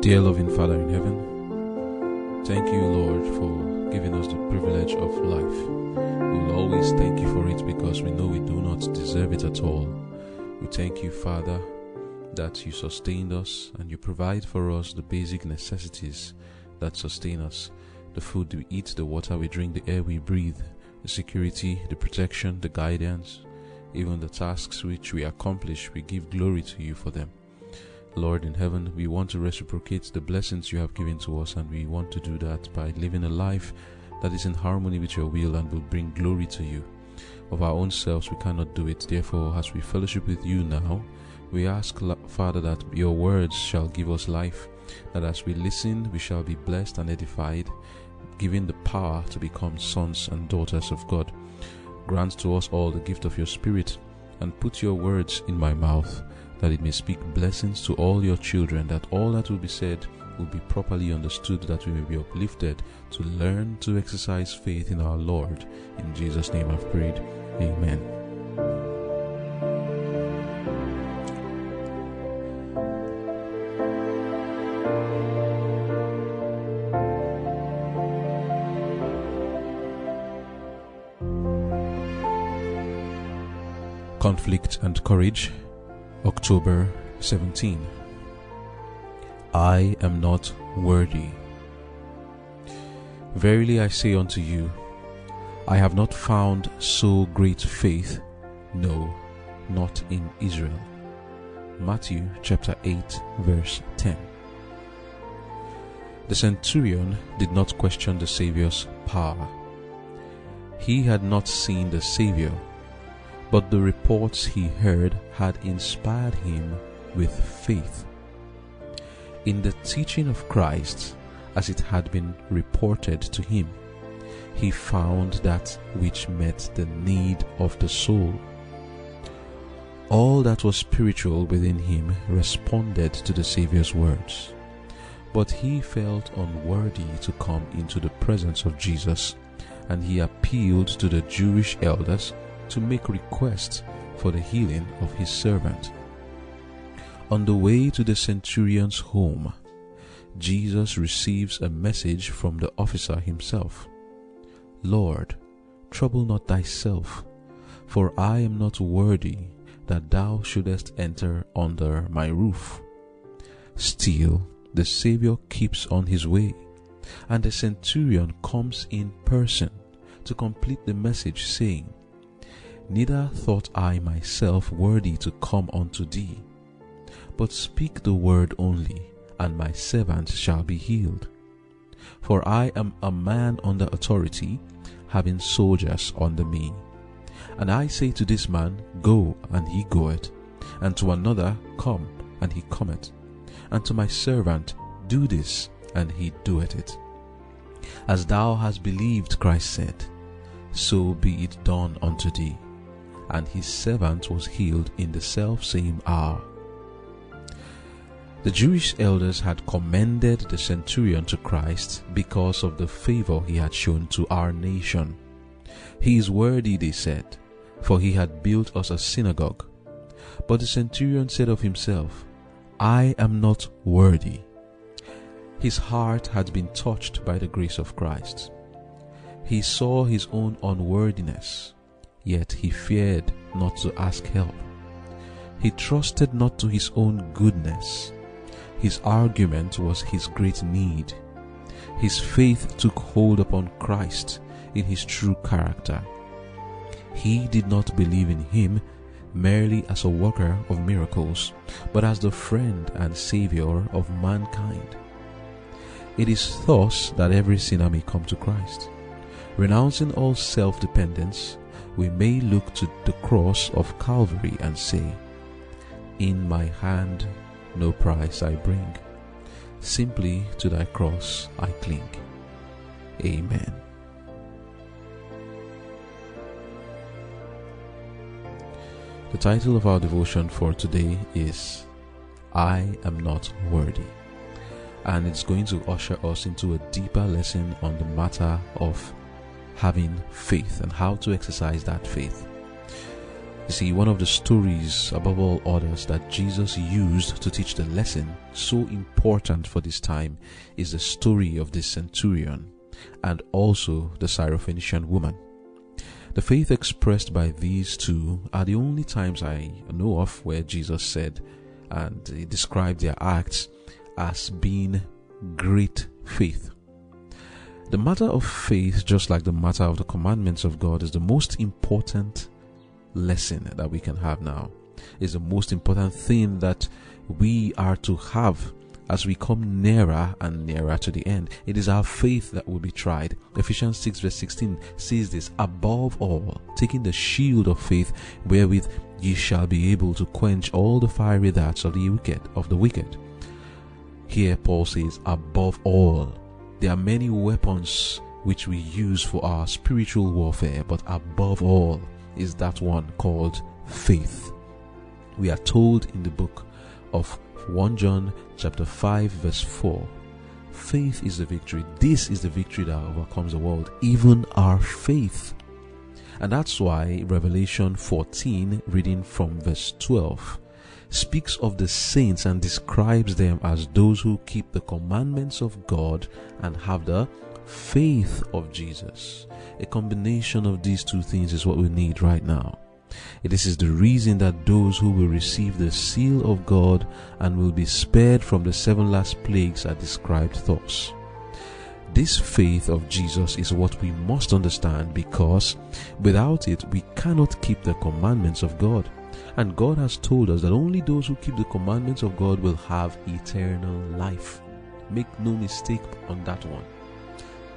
Dear loving Father in heaven, thank you, Lord, for giving us the privilege of life. We will always thank you for it because we know we do not deserve it at all. We thank you, Father, that you sustained us and you provide for us the basic necessities that sustain us the food we eat, the water we drink, the air we breathe, the security, the protection, the guidance, even the tasks which we accomplish. We give glory to you for them. Lord in heaven, we want to reciprocate the blessings you have given to us, and we want to do that by living a life that is in harmony with your will and will bring glory to you. Of our own selves, we cannot do it. Therefore, as we fellowship with you now, we ask, Father, that your words shall give us life, that as we listen, we shall be blessed and edified, given the power to become sons and daughters of God. Grant to us all the gift of your Spirit, and put your words in my mouth that it may speak blessings to all your children, that all that will be said will be properly understood, that we may be uplifted to learn to exercise faith in our Lord. In Jesus' name I've prayed. Amen. Conflict and Courage October 17. I am not worthy. Verily I say unto you, I have not found so great faith, no, not in Israel. Matthew chapter 8, verse 10. The centurion did not question the Saviour's power. He had not seen the Saviour but the reports he heard had inspired him with faith. In the teaching of Christ, as it had been reported to him, he found that which met the need of the soul. All that was spiritual within him responded to the Saviour's words, but he felt unworthy to come into the presence of Jesus, and he appealed to the Jewish elders to make request for the healing of his servant. On the way to the centurion's home, Jesus receives a message from the officer himself Lord, trouble not thyself, for I am not worthy that thou shouldest enter under my roof. Still, the Saviour keeps on his way, and the centurion comes in person to complete the message, saying, Neither thought I myself worthy to come unto thee, but speak the word only, and my servant shall be healed. For I am a man under authority, having soldiers under me. And I say to this man, Go, and he goeth, and to another, Come, and he cometh, and to my servant, Do this, and he doeth it. As thou hast believed, Christ said, so be it done unto thee and his servant was healed in the self same hour. The Jewish elders had commended the centurion to Christ because of the favor he had shown to our nation. He is worthy, they said, for he had built us a synagogue. But the centurion said of himself, I am not worthy. His heart had been touched by the grace of Christ. He saw his own unworthiness yet he feared not to ask help. He trusted not to his own goodness. His argument was his great need. His faith took hold upon Christ in his true character. He did not believe in him merely as a worker of miracles, but as the friend and savior of mankind. It is thus that every sinner may come to Christ, renouncing all self dependence we may look to the cross of Calvary and say, In my hand no price I bring, simply to thy cross I cling. Amen. The title of our devotion for today is I Am Not Worthy, and it's going to usher us into a deeper lesson on the matter of having faith and how to exercise that faith. You see, one of the stories above all others that Jesus used to teach the lesson so important for this time is the story of the centurion and also the Syrophoenician woman. The faith expressed by these two are the only times I know of where Jesus said and described their acts as being great faith. The matter of faith, just like the matter of the commandments of God, is the most important lesson that we can have now is the most important thing that we are to have as we come nearer and nearer to the end. It is our faith that will be tried. Ephesians 6 verse 16 says this above all, taking the shield of faith wherewith ye shall be able to quench all the fiery darts of the wicked of the wicked. Here Paul says above all. There are many weapons which we use for our spiritual warfare, but above all, is that one called faith. We are told in the book of 1 John chapter 5 verse 4 faith is the victory this is the victory that overcomes the world even our faith and that's why revelation 14 reading from verse 12 speaks of the saints and describes them as those who keep the commandments of god and have the faith of jesus a combination of these two things is what we need right now. This is the reason that those who will receive the seal of God and will be spared from the seven last plagues are described thus. This faith of Jesus is what we must understand because without it we cannot keep the commandments of God. And God has told us that only those who keep the commandments of God will have eternal life. Make no mistake on that one.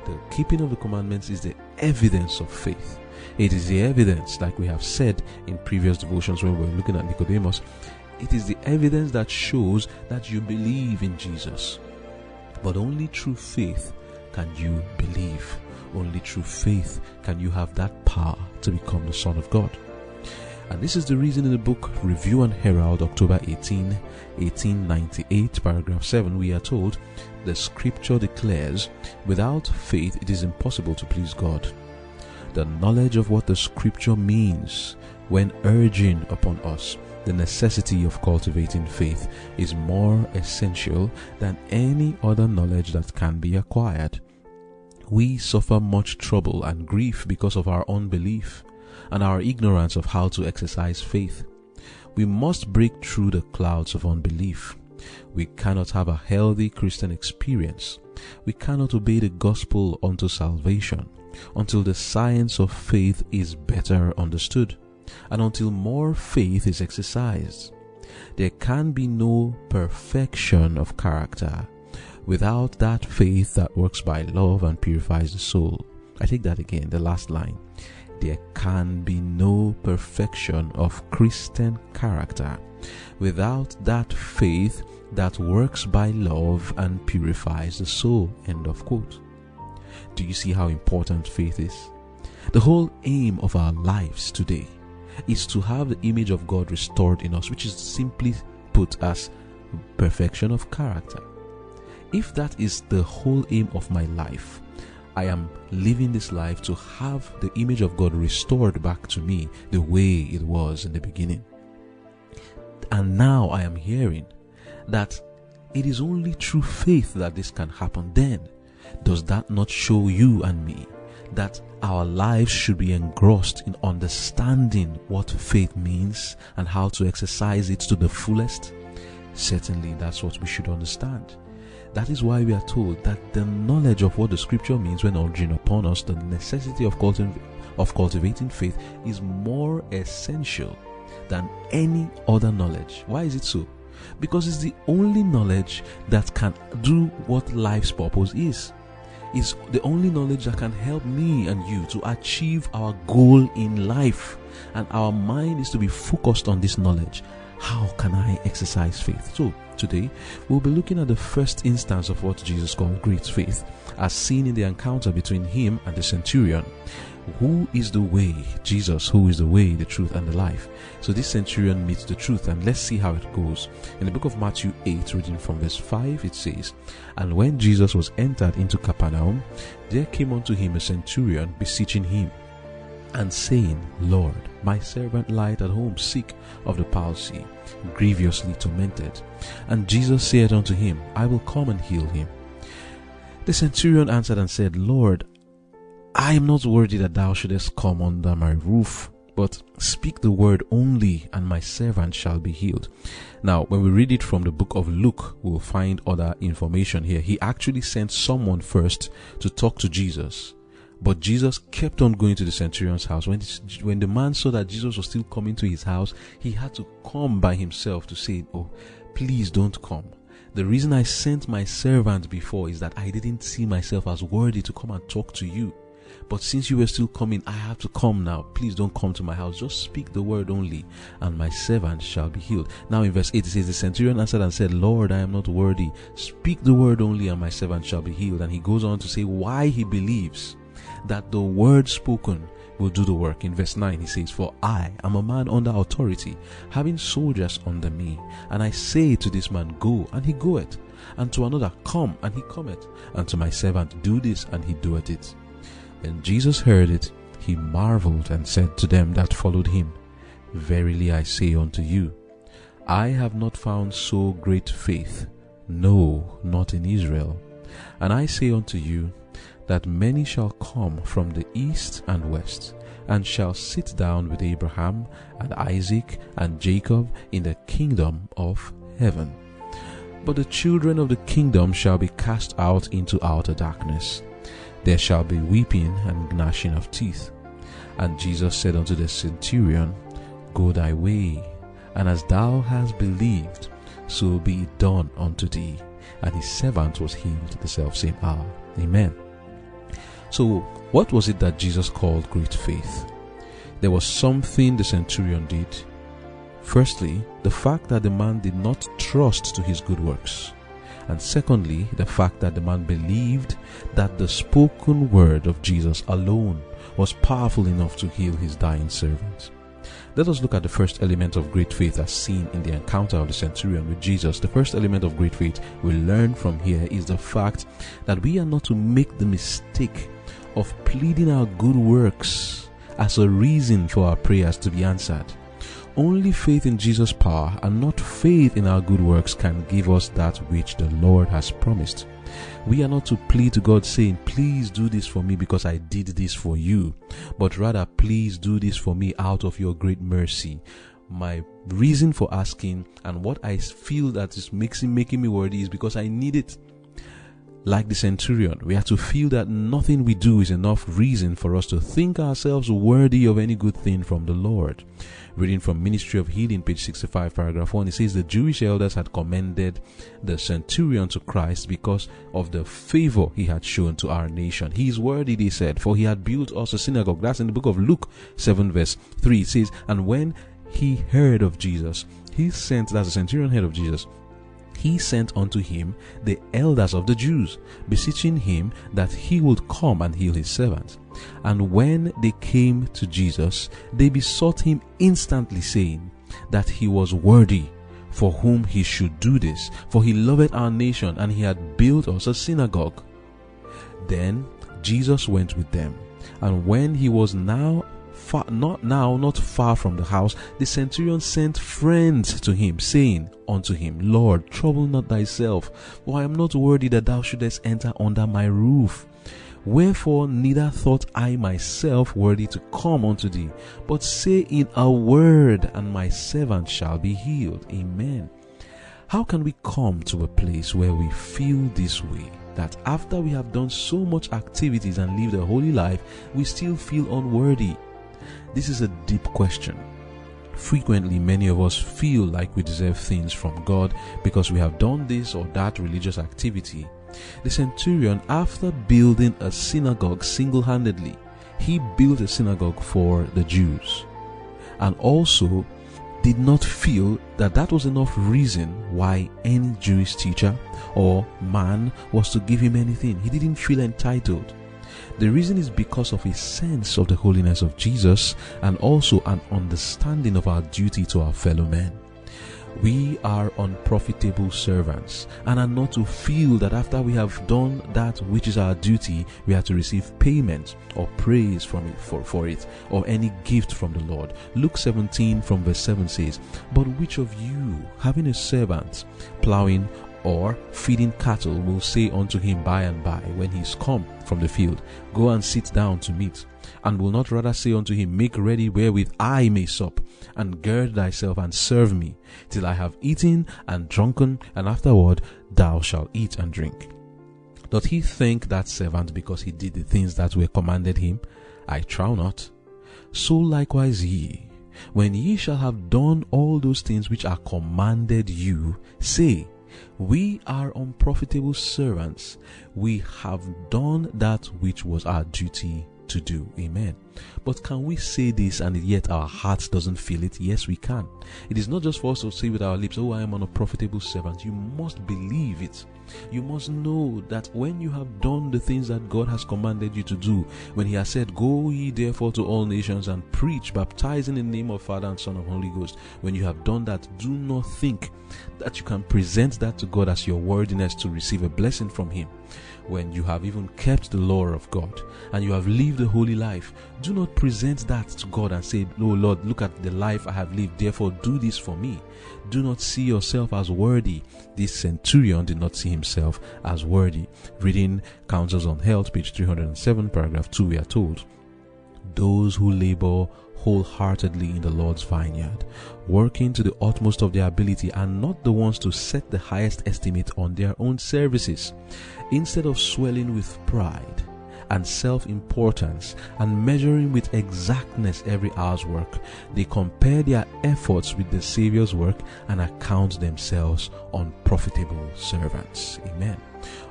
The keeping of the commandments is the evidence of faith. It is the evidence, like we have said in previous devotions when we were looking at Nicodemus, it is the evidence that shows that you believe in Jesus. But only through faith can you believe. Only through faith can you have that power to become the Son of God. And this is the reason in the book Review and Herald, October 18, 1898, paragraph 7, we are told the scripture declares, without faith it is impossible to please God. The knowledge of what the scripture means when urging upon us the necessity of cultivating faith is more essential than any other knowledge that can be acquired. We suffer much trouble and grief because of our unbelief and our ignorance of how to exercise faith. We must break through the clouds of unbelief. We cannot have a healthy Christian experience. We cannot obey the gospel unto salvation until the science of faith is better understood and until more faith is exercised. There can be no perfection of character without that faith that works by love and purifies the soul. I take that again, the last line there can be no perfection of Christian character without that faith that works by love and purifies the soul. End of quote. Do you see how important faith is? The whole aim of our lives today is to have the image of God restored in us, which is simply put as perfection of character. If that is the whole aim of my life, I am living this life to have the image of God restored back to me the way it was in the beginning. And now I am hearing that it is only through faith that this can happen. Then, does that not show you and me that our lives should be engrossed in understanding what faith means and how to exercise it to the fullest? Certainly, that's what we should understand. That is why we are told that the knowledge of what the scripture means when urging upon us the necessity of, cultiv- of cultivating faith is more essential than any other knowledge. Why is it so? Because it's the only knowledge that can do what life's purpose is. It's the only knowledge that can help me and you to achieve our goal in life. And our mind is to be focused on this knowledge. How can I exercise faith? So, Today, we'll be looking at the first instance of what Jesus called great faith, as seen in the encounter between him and the centurion. Who is the way? Jesus, who is the way, the truth, and the life. So this centurion meets the truth, and let's see how it goes. In the book of Matthew 8, reading from verse 5, it says, And when Jesus was entered into Capernaum, there came unto him a centurion beseeching him and saying, Lord, my servant lieth at home sick of the palsy, grievously tormented. And Jesus said unto him, I will come and heal him. The centurion answered and said, Lord, I am not worthy that thou shouldest come under my roof, but speak the word only, and my servant shall be healed. Now, when we read it from the book of Luke, we'll find other information here. He actually sent someone first to talk to Jesus. But Jesus kept on going to the centurion's house. When, when the man saw that Jesus was still coming to his house, he had to come by himself to say, Oh, please don't come. The reason I sent my servant before is that I didn't see myself as worthy to come and talk to you. But since you were still coming, I have to come now. Please don't come to my house. Just speak the word only, and my servant shall be healed. Now in verse 8 it says, The centurion answered and said, Lord, I am not worthy. Speak the word only, and my servant shall be healed. And he goes on to say why he believes that the word spoken will do the work. In verse 9, he says, For I am a man under authority, having soldiers under me. And I say to this man, Go, and he goeth. And to another, Come, and he cometh. And to my servant, Do this, and he doeth it. When Jesus heard it, he marveled and said to them that followed him, Verily I say unto you, I have not found so great faith, no, not in Israel. And I say unto you, that many shall come from the east and west, and shall sit down with Abraham and Isaac and Jacob in the kingdom of heaven. But the children of the kingdom shall be cast out into outer darkness. There shall be weeping and gnashing of teeth. And Jesus said unto the centurion, Go thy way, and as thou hast believed, so be it done unto thee. And his servant was healed the selfsame hour. Amen. So, what was it that Jesus called great faith? There was something the centurion did. Firstly, the fact that the man did not trust to his good works. And secondly, the fact that the man believed that the spoken word of Jesus alone was powerful enough to heal his dying servant. Let us look at the first element of great faith as seen in the encounter of the centurion with Jesus. The first element of great faith we learn from here is the fact that we are not to make the mistake of pleading our good works as a reason for our prayers to be answered. Only faith in Jesus' power and not faith in our good works can give us that which the Lord has promised. We are not to plead to God saying, Please do this for me because I did this for you, but rather, Please do this for me out of your great mercy. My reason for asking and what I feel that is making, making me worthy is because I need it. Like the centurion, we have to feel that nothing we do is enough reason for us to think ourselves worthy of any good thing from the Lord. Reading from Ministry of Healing, page 65, paragraph 1, it says the Jewish elders had commended the centurion to Christ because of the favor he had shown to our nation. He is worthy, they said, for he had built us a synagogue. That's in the book of Luke 7, verse 3. It says, And when he heard of Jesus, he sent, that's the centurion heard of Jesus, he sent unto him the elders of the Jews, beseeching him that he would come and heal his servant. And when they came to Jesus, they besought him instantly, saying that he was worthy for whom he should do this, for he loved our nation and he had built us a synagogue. Then Jesus went with them, and when he was now far, not now, not far from the house, the centurion sent friends to him, saying unto him, Lord, trouble not thyself, for I am not worthy that thou shouldest enter under my roof. Wherefore neither thought I myself worthy to come unto thee, but say in a word, and my servant shall be healed. Amen. How can we come to a place where we feel this way? That after we have done so much activities and lived a holy life, we still feel unworthy. This is a deep question. Frequently, many of us feel like we deserve things from God because we have done this or that religious activity. The centurion, after building a synagogue single handedly, he built a synagogue for the Jews and also did not feel that that was enough reason why any Jewish teacher or man was to give him anything. He didn't feel entitled. The reason is because of a sense of the holiness of Jesus and also an understanding of our duty to our fellow men. we are unprofitable servants and are not to feel that after we have done that which is our duty, we are to receive payment or praise from it for, for it or any gift from the Lord. Luke 17 from verse 7 says, But which of you, having a servant plowing or feeding cattle, will say unto him by and by, when he is come from the field, Go and sit down to meat? And will not rather say unto him, Make ready wherewith I may sup, and gird thyself and serve me, till I have eaten and drunken, and afterward thou shalt eat and drink. Doth he thank that servant because he did the things that were commanded him? I trow not. So likewise ye, when ye shall have done all those things which are commanded you, say, We are unprofitable servants. We have done that which was our duty to do. Amen. But can we say this and yet our heart doesn't feel it? Yes, we can. It is not just for us to say with our lips, Oh, I am an unprofitable servant. You must believe it. You must know that when you have done the things that God has commanded you to do, when He has said, Go ye therefore to all nations and preach, baptizing in the name of Father and Son and Holy Ghost, when you have done that, do not think that you can present that to God as your worthiness to receive a blessing from Him when you have even kept the law of God and you have lived a holy life, do not present that to God and say, Oh Lord, look at the life I have lived, therefore do this for me. Do not see yourself as worthy. This centurion did not see himself as worthy. Reading Counsels on Health, page 307, paragraph 2, we are told, Those who labor wholeheartedly in the Lord's vineyard, working to the utmost of their ability, and not the ones to set the highest estimate on their own services. Instead of swelling with pride and self importance and measuring with exactness every hour's work, they compare their efforts with the Savior's work and account themselves unprofitable servants. Amen.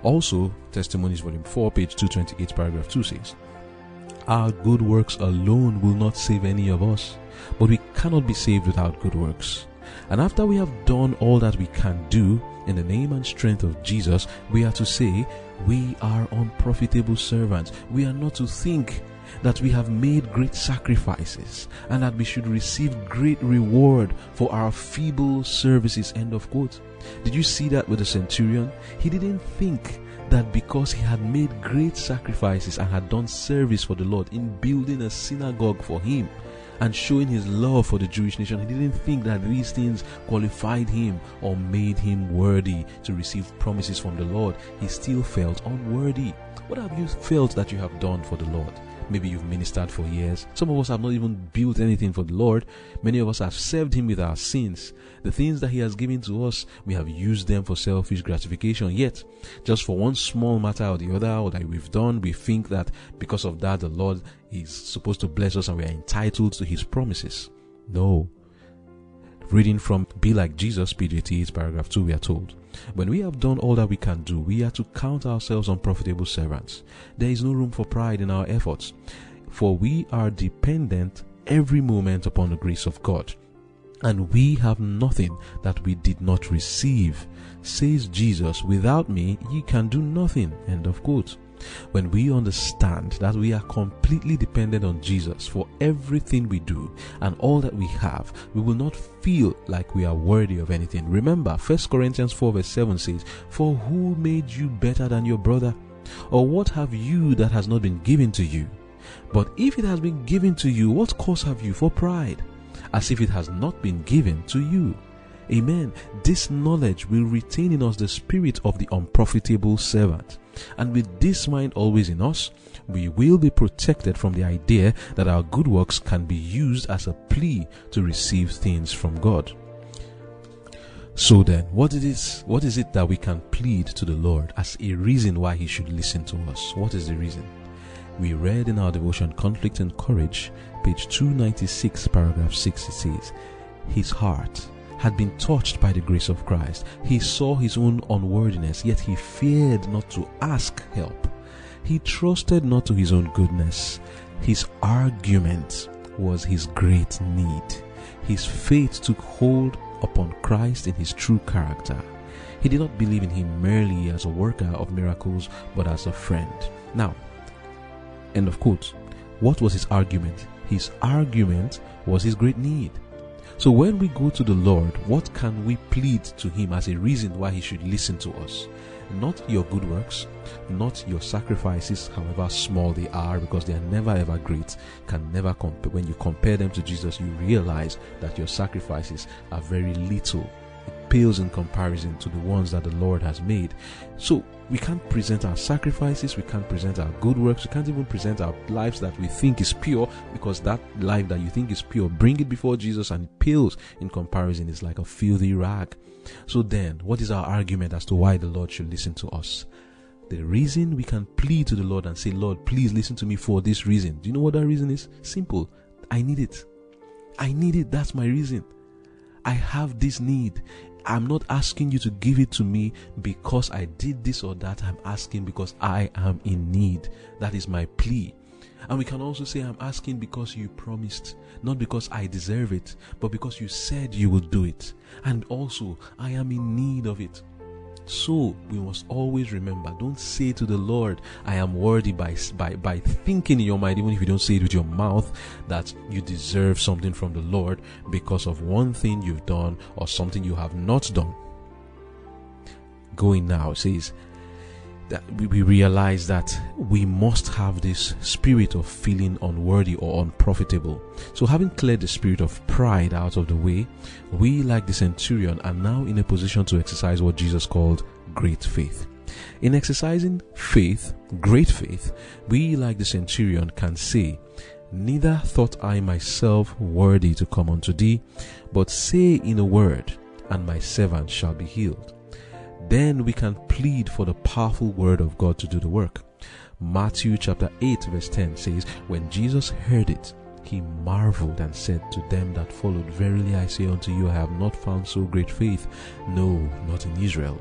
Also, Testimonies, Volume 4, page 228, paragraph 2 says, our good works alone will not save any of us, but we cannot be saved without good works. And after we have done all that we can do in the name and strength of Jesus, we are to say, We are unprofitable servants. We are not to think that we have made great sacrifices and that we should receive great reward for our feeble services. End of quote. Did you see that with the centurion? He didn't think that because he had made great sacrifices and had done service for the Lord in building a synagogue for him and showing his love for the Jewish nation, he didn't think that these things qualified him or made him worthy to receive promises from the Lord. He still felt unworthy. What have you felt that you have done for the Lord? Maybe you've ministered for years. Some of us have not even built anything for the Lord. Many of us have served Him with our sins. The things that He has given to us, we have used them for selfish gratification. Yet, just for one small matter or the other, or that we've done, we think that because of that, the Lord is supposed to bless us and we are entitled to His promises. No. Reading from Be Like Jesus, PJT, paragraph 2, we are told. When we have done all that we can do, we are to count ourselves unprofitable servants. There is no room for pride in our efforts, for we are dependent every moment upon the grace of God. And we have nothing that we did not receive. Says Jesus, without me ye can do nothing. End of quote. When we understand that we are completely dependent on Jesus for everything we do and all that we have, we will not feel like we are worthy of anything. Remember, 1 Corinthians 4 verse 7 says, For who made you better than your brother? Or what have you that has not been given to you? But if it has been given to you, what cause have you for pride? As if it has not been given to you. Amen. This knowledge will retain in us the spirit of the unprofitable servant. And with this mind always in us, we will be protected from the idea that our good works can be used as a plea to receive things from God. So then, what it is, what is it that we can plead to the Lord as a reason why He should listen to us? What is the reason? We read in our devotion Conflict and Courage, page 296, paragraph 6, it says, His heart had been touched by the grace of Christ. He saw his own unworthiness, yet he feared not to ask help. He trusted not to his own goodness. His argument was his great need. His faith took hold upon Christ in his true character. He did not believe in him merely as a worker of miracles, but as a friend. Now, end of quote. What was his argument? His argument was his great need. So when we go to the Lord, what can we plead to Him as a reason why He should listen to us? Not your good works, not your sacrifices, however small they are, because they are never ever great, can never compare. When you compare them to Jesus, you realize that your sacrifices are very little. Pales in comparison to the ones that the Lord has made. So we can't present our sacrifices, we can't present our good works, we can't even present our lives that we think is pure, because that life that you think is pure, bring it before Jesus and it pales in comparison. It's like a filthy rag. So then, what is our argument as to why the Lord should listen to us? The reason we can plead to the Lord and say, Lord, please listen to me for this reason. Do you know what that reason is? Simple. I need it. I need it. That's my reason. I have this need. I'm not asking you to give it to me because I did this or that. I'm asking because I am in need. That is my plea. And we can also say, I'm asking because you promised, not because I deserve it, but because you said you will do it. And also, I am in need of it. So we must always remember don't say to the Lord, I am worthy by, by, by thinking in your mind, even if you don't say it with your mouth, that you deserve something from the Lord because of one thing you've done or something you have not done. Going now says, that we realize that we must have this spirit of feeling unworthy or unprofitable. So, having cleared the spirit of pride out of the way, we, like the centurion, are now in a position to exercise what Jesus called great faith. In exercising faith, great faith, we, like the centurion, can say, Neither thought I myself worthy to come unto thee, but say in a word, and my servant shall be healed then we can plead for the powerful word of God to do the work. Matthew chapter 8 verse 10 says, When Jesus heard it, he marveled and said to them that followed, Verily I say unto you, I have not found so great faith, no, not in Israel.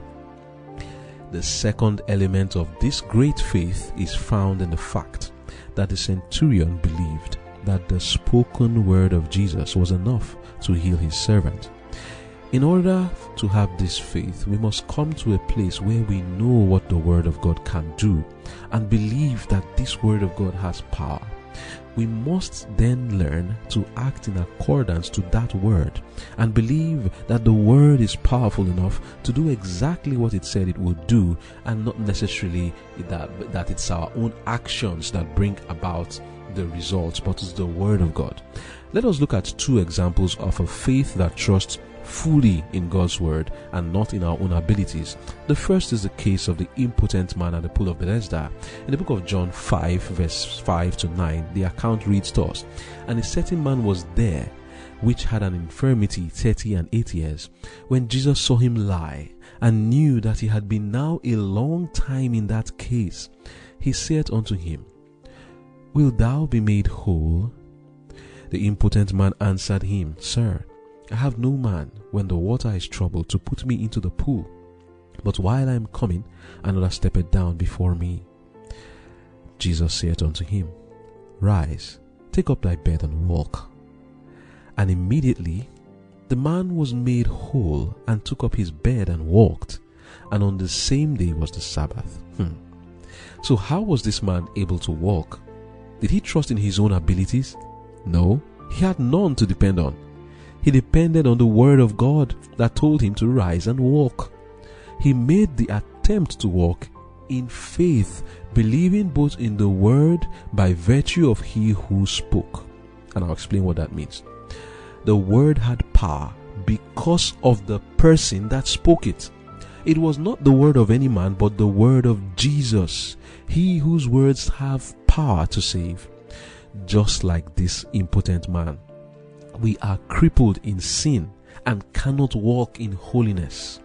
The second element of this great faith is found in the fact that the centurion believed that the spoken word of Jesus was enough to heal his servant. In order to have this faith, we must come to a place where we know what the Word of God can do and believe that this Word of God has power. We must then learn to act in accordance to that Word and believe that the Word is powerful enough to do exactly what it said it would do and not necessarily that, that it's our own actions that bring about the results, but it's the Word of God. Let us look at two examples of a faith that trusts fully in God's word and not in our own abilities. The first is the case of the impotent man at the pool of Bethesda. In the book of John 5, verse 5 to 9, the account reads to us And a certain man was there which had an infirmity thirty and eight years. When Jesus saw him lie and knew that he had been now a long time in that case, he said unto him, Will thou be made whole? The impotent man answered him, Sir, I have no man when the water is troubled to put me into the pool. But while I am coming, another stepped down before me. Jesus said unto him, Rise, take up thy bed and walk. And immediately the man was made whole and took up his bed and walked. And on the same day was the Sabbath. Hmm. So, how was this man able to walk? Did he trust in his own abilities? No, he had none to depend on. He depended on the word of God that told him to rise and walk. He made the attempt to walk in faith, believing both in the word by virtue of he who spoke. And I'll explain what that means. The word had power because of the person that spoke it. It was not the word of any man, but the word of Jesus, he whose words have power to save. Just like this impotent man we are crippled in sin and cannot walk in holiness.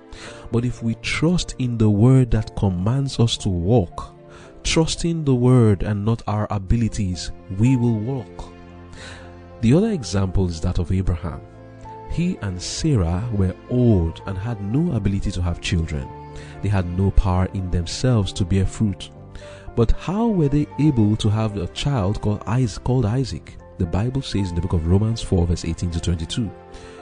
But if we trust in the word that commands us to walk, trusting the word and not our abilities, we will walk. The other example is that of Abraham. He and Sarah were old and had no ability to have children. They had no power in themselves to bear fruit. But how were they able to have a child called Isaac? The Bible says in the book of Romans 4, verse 18 to 22.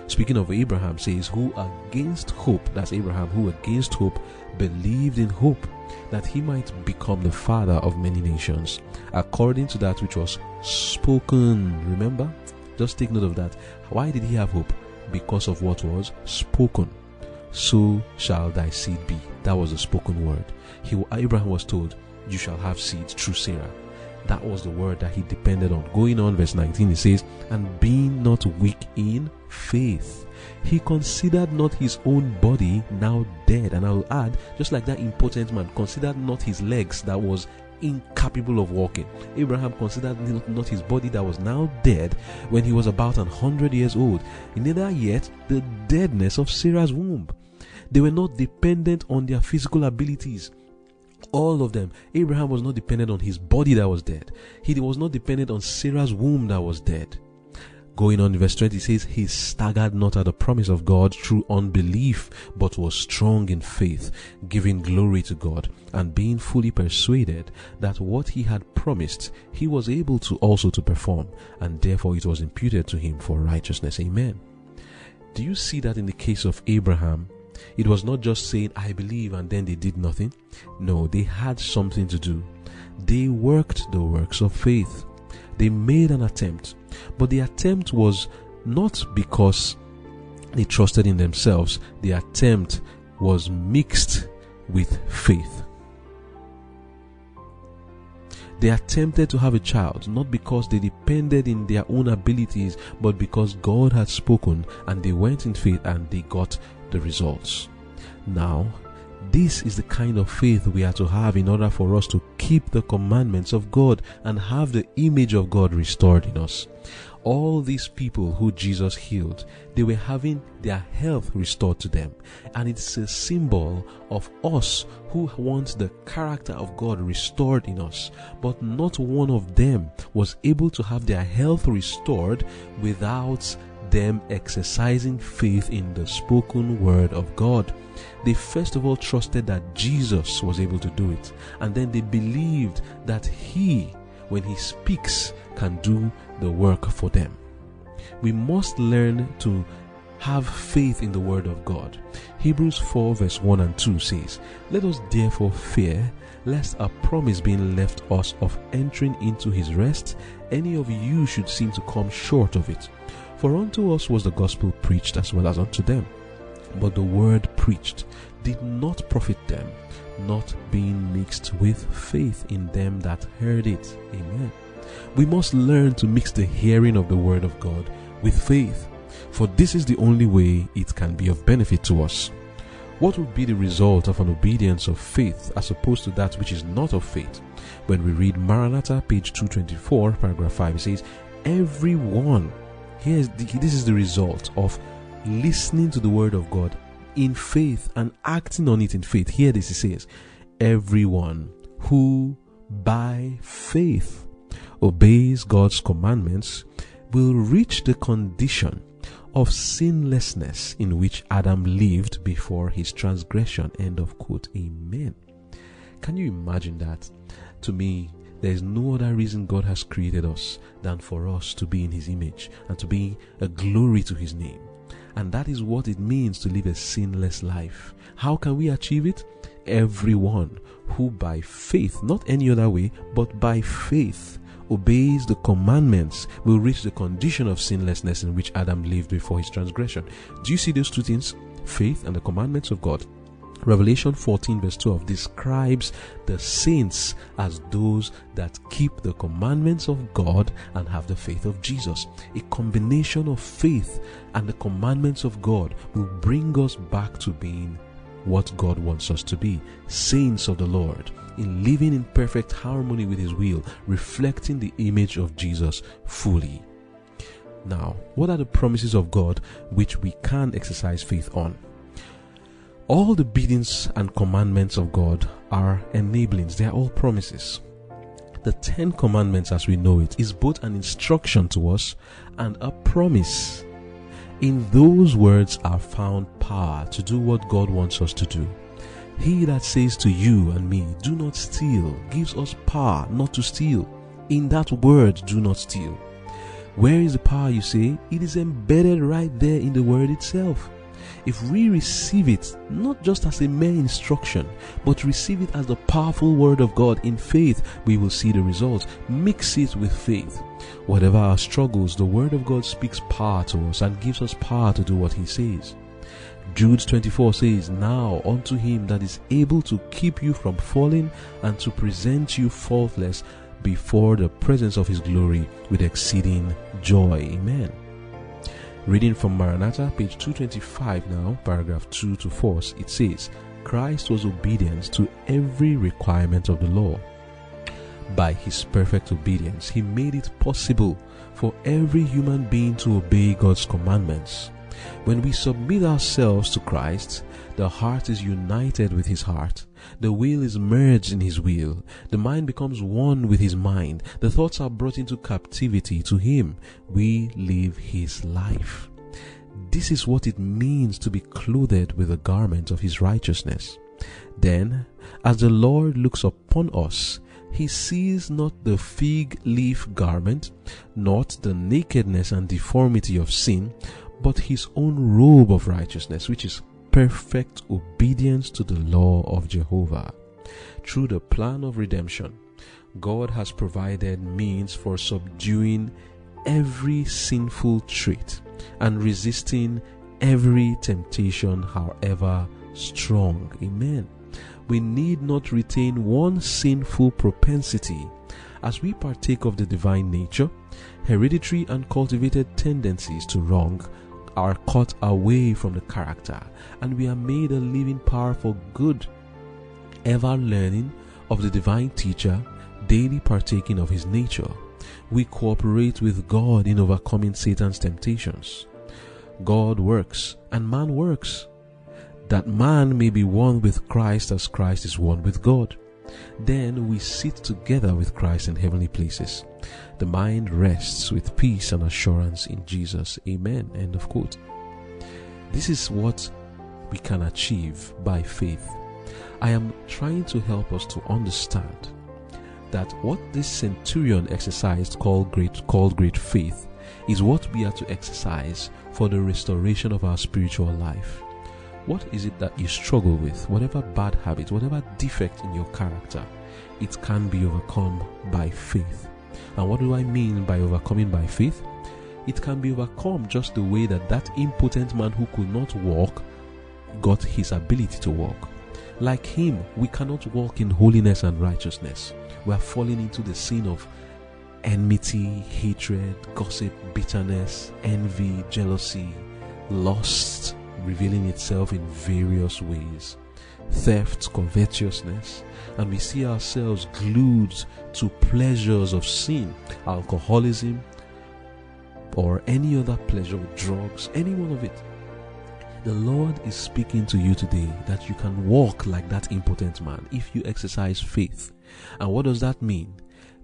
Speaking of Abraham, says, Who against hope, that's Abraham, who against hope believed in hope that he might become the father of many nations, according to that which was spoken. Remember? Just take note of that. Why did he have hope? because of what was spoken. So shall thy seed be. That was the spoken word. He, Abraham was told, You shall have seed through Sarah. That was the word that he depended on. Going on, verse 19, he says, And being not weak in faith, he considered not his own body now dead. And I will add, just like that impotent man, considered not his legs that was incapable of walking. Abraham considered not his body that was now dead when he was about an hundred years old, neither yet the deadness of Sarah's womb. They were not dependent on their physical abilities all of them. Abraham was not dependent on his body that was dead. He was not dependent on Sarah's womb that was dead. Going on verse 20 says, He staggered not at the promise of God through unbelief, but was strong in faith, giving glory to God, and being fully persuaded that what he had promised, he was able to also to perform, and therefore it was imputed to him for righteousness. Amen. Do you see that in the case of Abraham? It was not just saying, I believe, and then they did nothing. No, they had something to do. They worked the works of faith. They made an attempt. But the attempt was not because they trusted in themselves, the attempt was mixed with faith. They attempted to have a child not because they depended in their own abilities, but because God had spoken and they went in faith and they got the results. Now, this is the kind of faith we are to have in order for us to keep the commandments of God and have the image of God restored in us. All these people who Jesus healed, they were having their health restored to them. And it's a symbol of us who want the character of God restored in us. But not one of them was able to have their health restored without them exercising faith in the spoken word of God. They first of all trusted that Jesus was able to do it, and then they believed that He, when He speaks, can do the work for them. We must learn to have faith in the word of God. Hebrews 4 verse 1 and 2 says, Let us therefore fear, lest a promise being left us of entering into his rest, any of you should seem to come short of it. For unto us was the gospel preached as well as unto them. But the word preached did not profit them, not being mixed with faith in them that heard it. Amen. We must learn to mix the hearing of the word of God with faith, for this is the only way it can be of benefit to us. What would be the result of an obedience of faith as opposed to that which is not of faith? When we read Maranatha, page 224, paragraph 5, it says, Everyone Here's the, this is the result of listening to the word of God in faith and acting on it in faith. Here this it says, everyone who by faith obeys God's commandments will reach the condition of sinlessness in which Adam lived before his transgression. End of quote. Amen. Can you imagine that? To me, there is no other reason God has created us than for us to be in His image and to be a glory to His name. And that is what it means to live a sinless life. How can we achieve it? Everyone who by faith, not any other way, but by faith, obeys the commandments will reach the condition of sinlessness in which Adam lived before his transgression. Do you see those two things? Faith and the commandments of God. Revelation 14, verse 12 describes the saints as those that keep the commandments of God and have the faith of Jesus. A combination of faith and the commandments of God will bring us back to being what God wants us to be saints of the Lord, in living in perfect harmony with His will, reflecting the image of Jesus fully. Now, what are the promises of God which we can exercise faith on? All the biddings and commandments of God are enablings, they are all promises. The Ten Commandments, as we know it, is both an instruction to us and a promise. In those words are found power to do what God wants us to do. He that says to you and me, Do not steal, gives us power not to steal. In that word, do not steal. Where is the power, you say? It is embedded right there in the word itself. If we receive it not just as a mere instruction, but receive it as the powerful word of God in faith, we will see the results. Mix it with faith. Whatever our struggles, the word of God speaks power to us and gives us power to do what he says. Jude 24 says, Now unto him that is able to keep you from falling and to present you faultless before the presence of his glory with exceeding joy. Amen. Reading from Maranatha, page 225 now, paragraph 2 to 4, it says, Christ was obedient to every requirement of the law. By his perfect obedience, he made it possible for every human being to obey God's commandments. When we submit ourselves to Christ, the heart is united with his heart. The will is merged in his will. The mind becomes one with his mind. The thoughts are brought into captivity to him. We live his life. This is what it means to be clothed with the garment of his righteousness. Then, as the Lord looks upon us, he sees not the fig leaf garment, not the nakedness and deformity of sin, but his own robe of righteousness, which is perfect obedience to the law of Jehovah. Through the plan of redemption, God has provided means for subduing every sinful trait and resisting every temptation, however strong. Amen. We need not retain one sinful propensity as we partake of the divine nature, hereditary and cultivated tendencies to wrong are cut away from the character and we are made a living power for good, ever learning of the divine teacher, daily partaking of his nature. We cooperate with God in overcoming Satan's temptations. God works and man works, that man may be one with Christ as Christ is one with God. Then we sit together with Christ in heavenly places. The mind rests with peace and assurance in Jesus. Amen. End of quote. This is what we can achieve by faith. I am trying to help us to understand that what this centurion exercised called great called great faith is what we are to exercise for the restoration of our spiritual life. What is it that you struggle with? Whatever bad habit, whatever defect in your character, it can be overcome by faith. And what do I mean by overcoming by faith? It can be overcome just the way that that impotent man who could not walk got his ability to walk. Like him, we cannot walk in holiness and righteousness. We are falling into the sin of enmity, hatred, gossip, bitterness, envy, jealousy, lust, revealing itself in various ways theft, covetousness, and we see ourselves glued to pleasures of sin, alcoholism, or any other pleasure, drugs, any one of it. The Lord is speaking to you today that you can walk like that impotent man if you exercise faith. And what does that mean?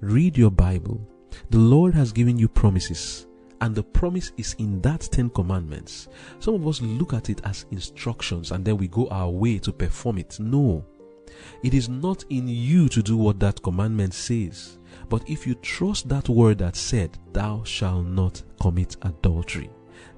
Read your Bible. The Lord has given you promises and the promise is in that 10 commandments. Some of us look at it as instructions and then we go our way to perform it. No. It is not in you to do what that commandment says. But if you trust that word that said, Thou shalt not commit adultery,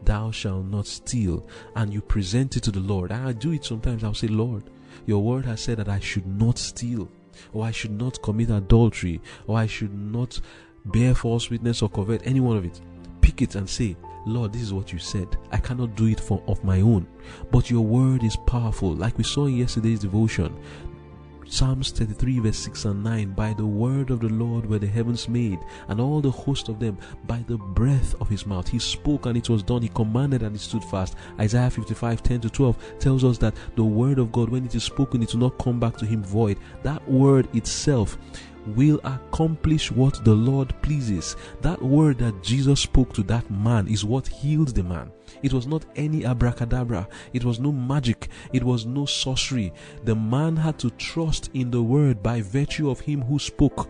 thou shalt not steal, and you present it to the Lord, and I do it sometimes, I'll say, Lord, your word has said that I should not steal, or I should not commit adultery, or I should not bear false witness or covet any one of it pick it and say, Lord, this is what you said. I cannot do it for of my own. But your word is powerful. Like we saw in yesterday's devotion. Psalms 33 verse 6 and 9 By the word of the Lord were the heavens made, and all the host of them by the breath of his mouth. He spoke and it was done. He commanded and it stood fast. Isaiah 55 10 to 12 tells us that the word of God, when it is spoken, it will not come back to him void. That word itself will accomplish what the Lord pleases. That word that Jesus spoke to that man is what healed the man. It was not any abracadabra. It was no magic. It was no sorcery. The man had to trust in the word by virtue of him who spoke.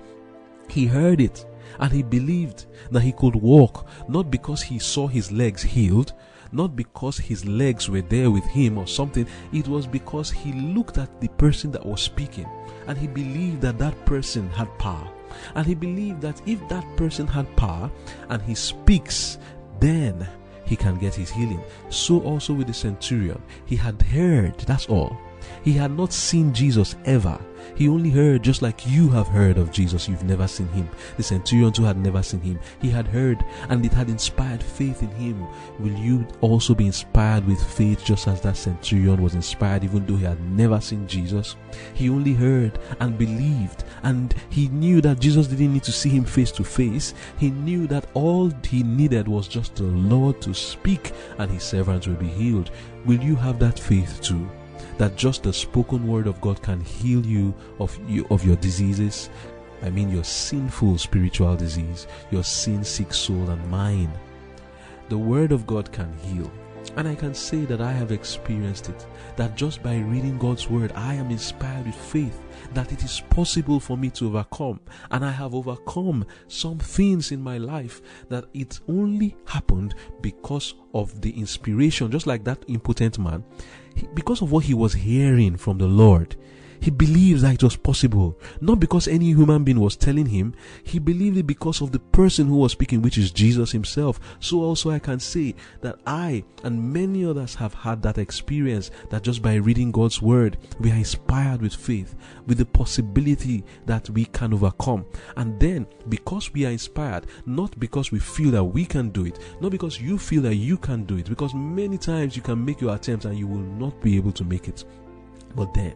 He heard it and he believed that he could walk, not because he saw his legs healed, not because his legs were there with him or something. It was because he looked at the person that was speaking and he believed that that person had power. And he believed that if that person had power and he speaks, then he can get his healing. So also with the centurion. He had heard, that's all. He had not seen Jesus ever. He only heard just like you have heard of Jesus. You've never seen him. The centurion too had never seen him. He had heard and it had inspired faith in him. Will you also be inspired with faith just as that centurion was inspired even though he had never seen Jesus? He only heard and believed and he knew that Jesus didn't need to see him face to face. He knew that all he needed was just the Lord to speak and his servants will be healed. Will you have that faith too? That just the spoken word of God can heal you of you, of your diseases. I mean your sinful spiritual disease, your sin sick soul and mind. The word of God can heal. And I can say that I have experienced it. That just by reading God's word, I am inspired with faith that it is possible for me to overcome. And I have overcome some things in my life that it only happened because of the inspiration, just like that impotent man because of what he was hearing from the Lord, he believed that it was possible. Not because any human being was telling him, he believed it because of the person who was speaking, which is Jesus himself. So also I can say that I and many others have had that experience that just by reading God's word, we are inspired with faith, with the possibility that we can overcome. And then because we are inspired, not because we feel that we can do it, not because you feel that you can do it, because many times you can make your attempt and you will not be able to make it. But then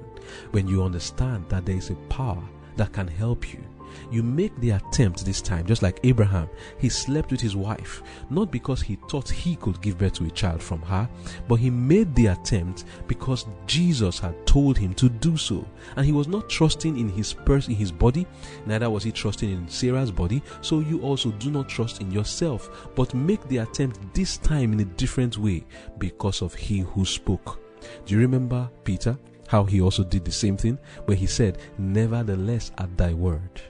when you understand that there is a power that can help you, you make the attempt this time, just like Abraham. He slept with his wife, not because he thought he could give birth to a child from her, but he made the attempt because Jesus had told him to do so. And he was not trusting in his person, in his body, neither was he trusting in Sarah's body. So you also do not trust in yourself, but make the attempt this time in a different way because of he who spoke. Do you remember Peter? How he also did the same thing, where he said, Nevertheless, at thy word.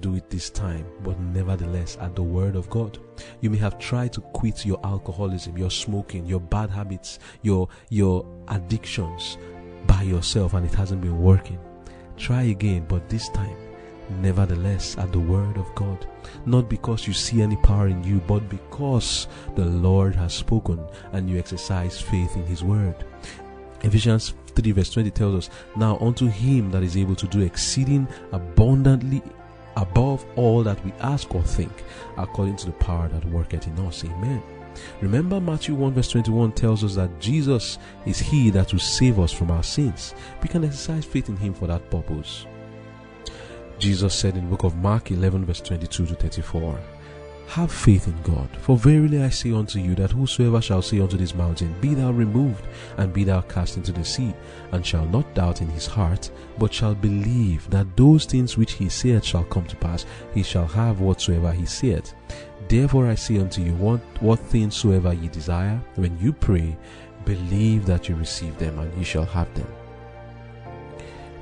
Do it this time, but nevertheless, at the word of God. You may have tried to quit your alcoholism, your smoking, your bad habits, your, your addictions by yourself, and it hasn't been working. Try again, but this time, nevertheless, at the word of God. Not because you see any power in you, but because the Lord has spoken and you exercise faith in His word. Ephesians 3 verse 20 tells us, Now unto him that is able to do exceeding abundantly above all that we ask or think, according to the power that worketh in us. Amen. Remember, Matthew 1 verse 21 tells us that Jesus is He that will save us from our sins. We can exercise faith in Him for that purpose. Jesus said in book of Mark 11 verse 22 to 34, have faith in God, for verily I say unto you that whosoever shall say unto this mountain, Be thou removed, and be thou cast into the sea, and shall not doubt in his heart, but shall believe that those things which he saith shall come to pass, he shall have whatsoever he saith. Therefore I say unto you, what, what things soever ye desire, when you pray, believe that you receive them, and ye shall have them.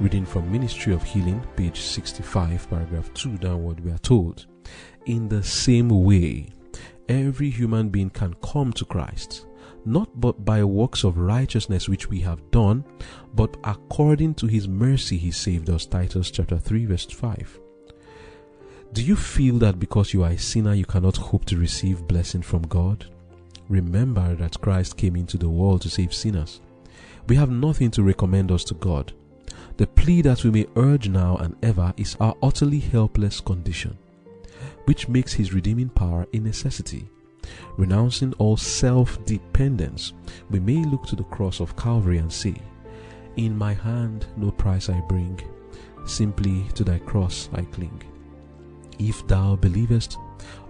Reading from Ministry of Healing, page 65, paragraph 2 downward, we are told in the same way, every human being can come to Christ, not but by works of righteousness which we have done, but according to his mercy he saved us. Titus chapter 3, verse 5. Do you feel that because you are a sinner you cannot hope to receive blessing from God? Remember that Christ came into the world to save sinners. We have nothing to recommend us to God. The plea that we may urge now and ever is our utterly helpless condition which makes his redeeming power a necessity. Renouncing all self dependence, we may look to the cross of Calvary and say, In my hand no price I bring, simply to thy cross I cling. If thou believest,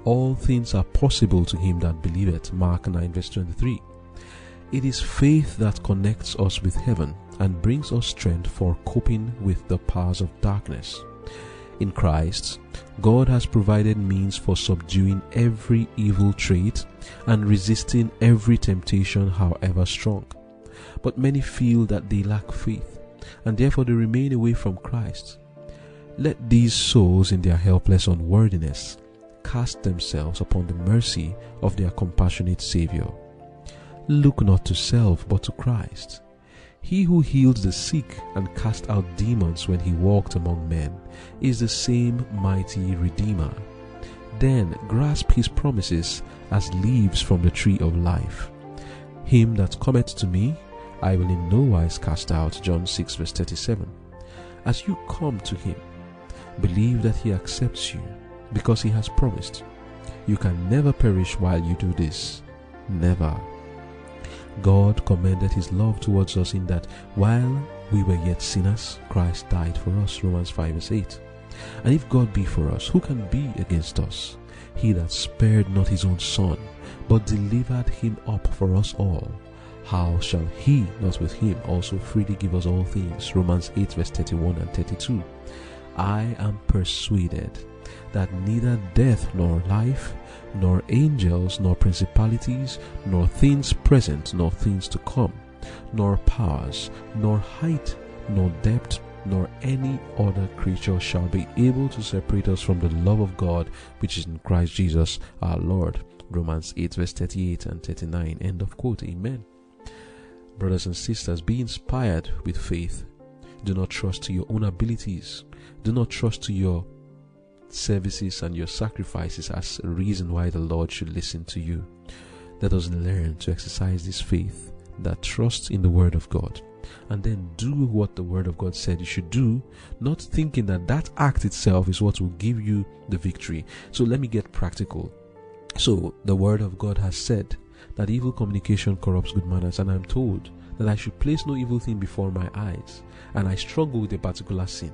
all things are possible to him that believeth. Mark 9, verse 23. It is faith that connects us with heaven and brings us strength for coping with the powers of darkness. In Christ, God has provided means for subduing every evil trait and resisting every temptation, however strong. But many feel that they lack faith and therefore they remain away from Christ. Let these souls, in their helpless unworthiness, cast themselves upon the mercy of their compassionate Savior. Look not to self, but to Christ he who healed the sick and cast out demons when he walked among men is the same mighty Redeemer. then grasp his promises as leaves from the tree of life. Him that cometh to me, I will in no wise cast out. John 6, verse 37. As you come to him, believe that he accepts you because he has promised. You can never perish while you do this. Never. God commended his love towards us in that while we were yet sinners, Christ died for us. Romans 5 verse 8. And if God be for us, who can be against us? He that spared not his own son, but delivered him up for us all, how shall he not with him also freely give us all things? Romans 8 verse 31 and 32. I am persuaded that neither death nor life, nor angels, nor principalities, nor things present, nor things to come, nor powers, nor height, nor depth, nor any other creature shall be able to separate us from the love of God which is in Christ Jesus our Lord. Romans 8, verse 38 and 39. End of quote. Amen. Brothers and sisters, be inspired with faith. Do not trust to your own abilities. Do not trust to your services and your sacrifices as a reason why the Lord should listen to you. Let us learn to exercise this faith that trusts in the Word of God and then do what the Word of God said you should do, not thinking that that act itself is what will give you the victory. So let me get practical. So the Word of God has said that evil communication corrupts good manners, and I'm told that I should place no evil thing before my eyes, and I struggle with a particular sin.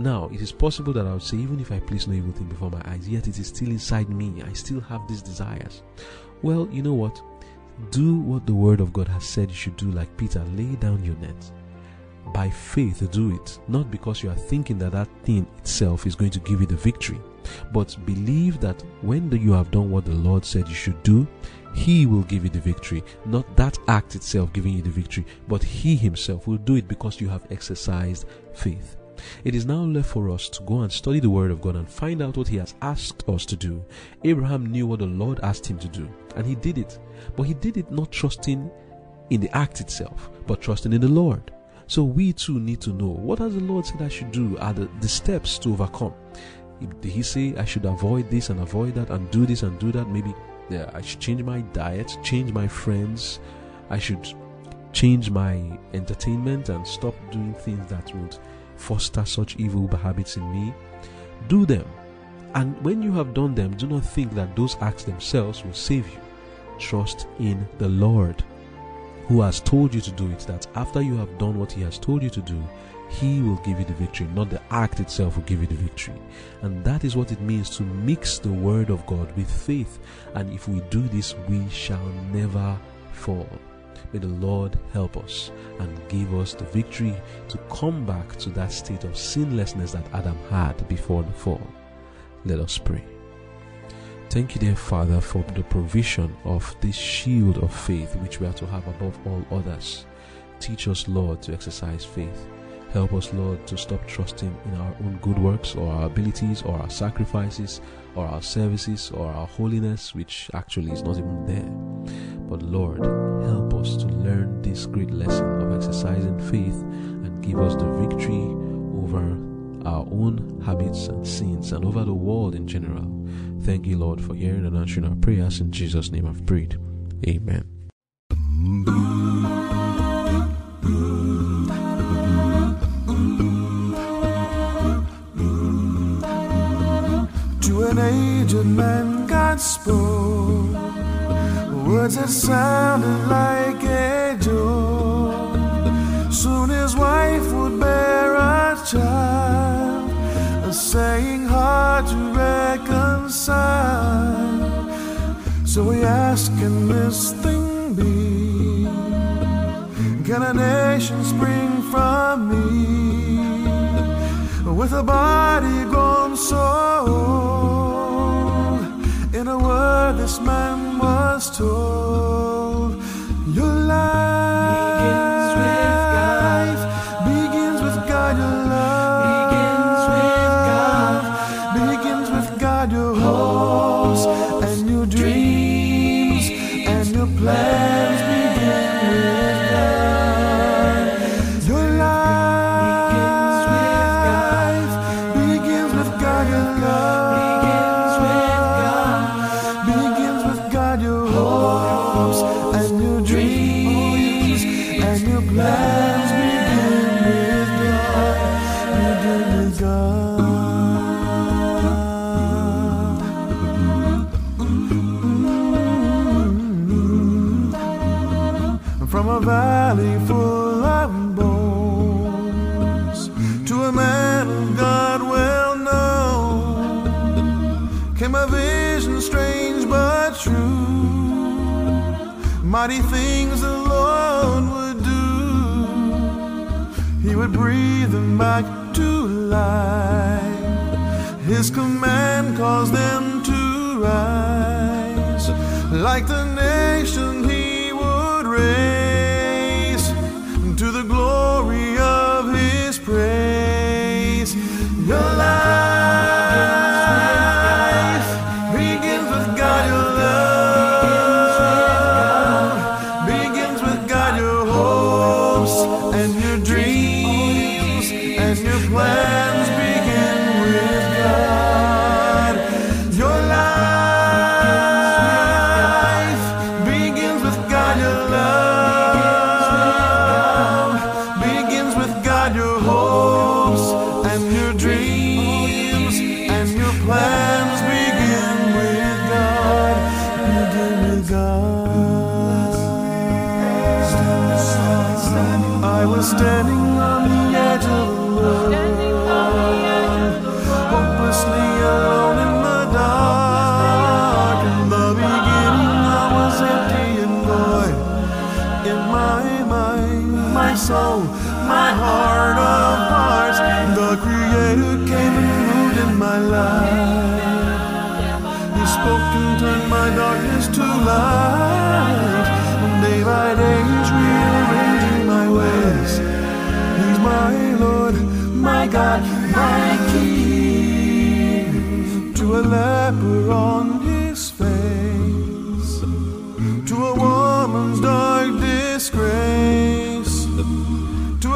Now, it is possible that I would say, even if I place no evil thing before my eyes, yet it is still inside me. I still have these desires. Well, you know what? Do what the Word of God has said you should do, like Peter lay down your net. By faith, do it, not because you are thinking that that thing itself is going to give you the victory, but believe that when you have done what the Lord said you should do, He will give you the victory. Not that act itself giving you the victory, but He Himself will do it because you have exercised faith. It is now left for us to go and study the Word of God and find out what He has asked us to do. Abraham knew what the Lord asked him to do, and he did it. But he did it not trusting in the act itself, but trusting in the Lord. So we too need to know what has the Lord said I should do are the, the steps to overcome. Did he say I should avoid this and avoid that and do this and do that? Maybe yeah, I should change my diet, change my friends, I should change my entertainment and stop doing things that would foster such evil habits in me, do them. And when you have done them, do not think that those acts themselves will save you. Trust in the Lord, who has told you to do it, that after you have done what He has told you to do, He will give you the victory, not the act itself will give you the victory. And that is what it means to mix the Word of God with faith. And if we do this, we shall never fall. May the Lord help us and give us the victory to come back to that state of sinlessness that Adam had before the fall. Let us pray. Thank you, dear Father, for the provision of this shield of faith which we are to have above all others. Teach us, Lord, to exercise faith. Help us, Lord, to stop trusting in our own good works or our abilities or our sacrifices or our services or our holiness, which actually is not even there. But Lord, help us to learn this great lesson of exercising faith and give us the victory over our own habits and sins and over the world in general. Thank you, Lord, for hearing and answering our prayers. In Jesus' name I've prayed. Amen. Mm-hmm. An aged man, God spoke words that sounded like a joke. Soon his wife would bear a child, a saying hard to reconcile. So we ask, Can this thing be? Can a nation spring from me with a body grown so? In a word, this man was told, Your life Like the nation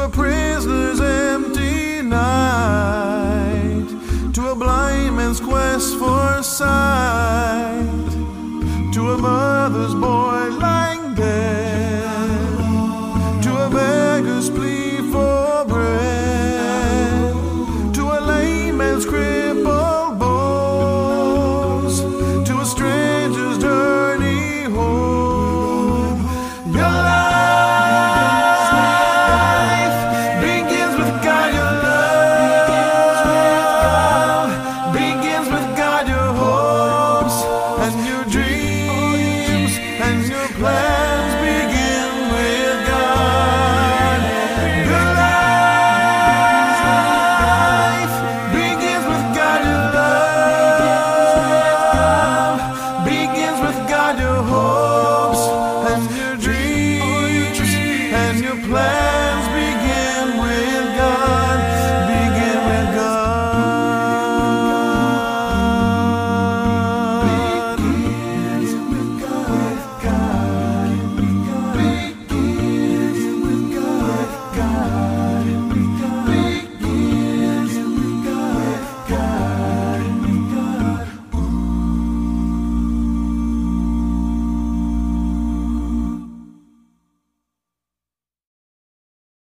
a prisoner's empty night, to a blind man's quest for sight, to a mother's boy.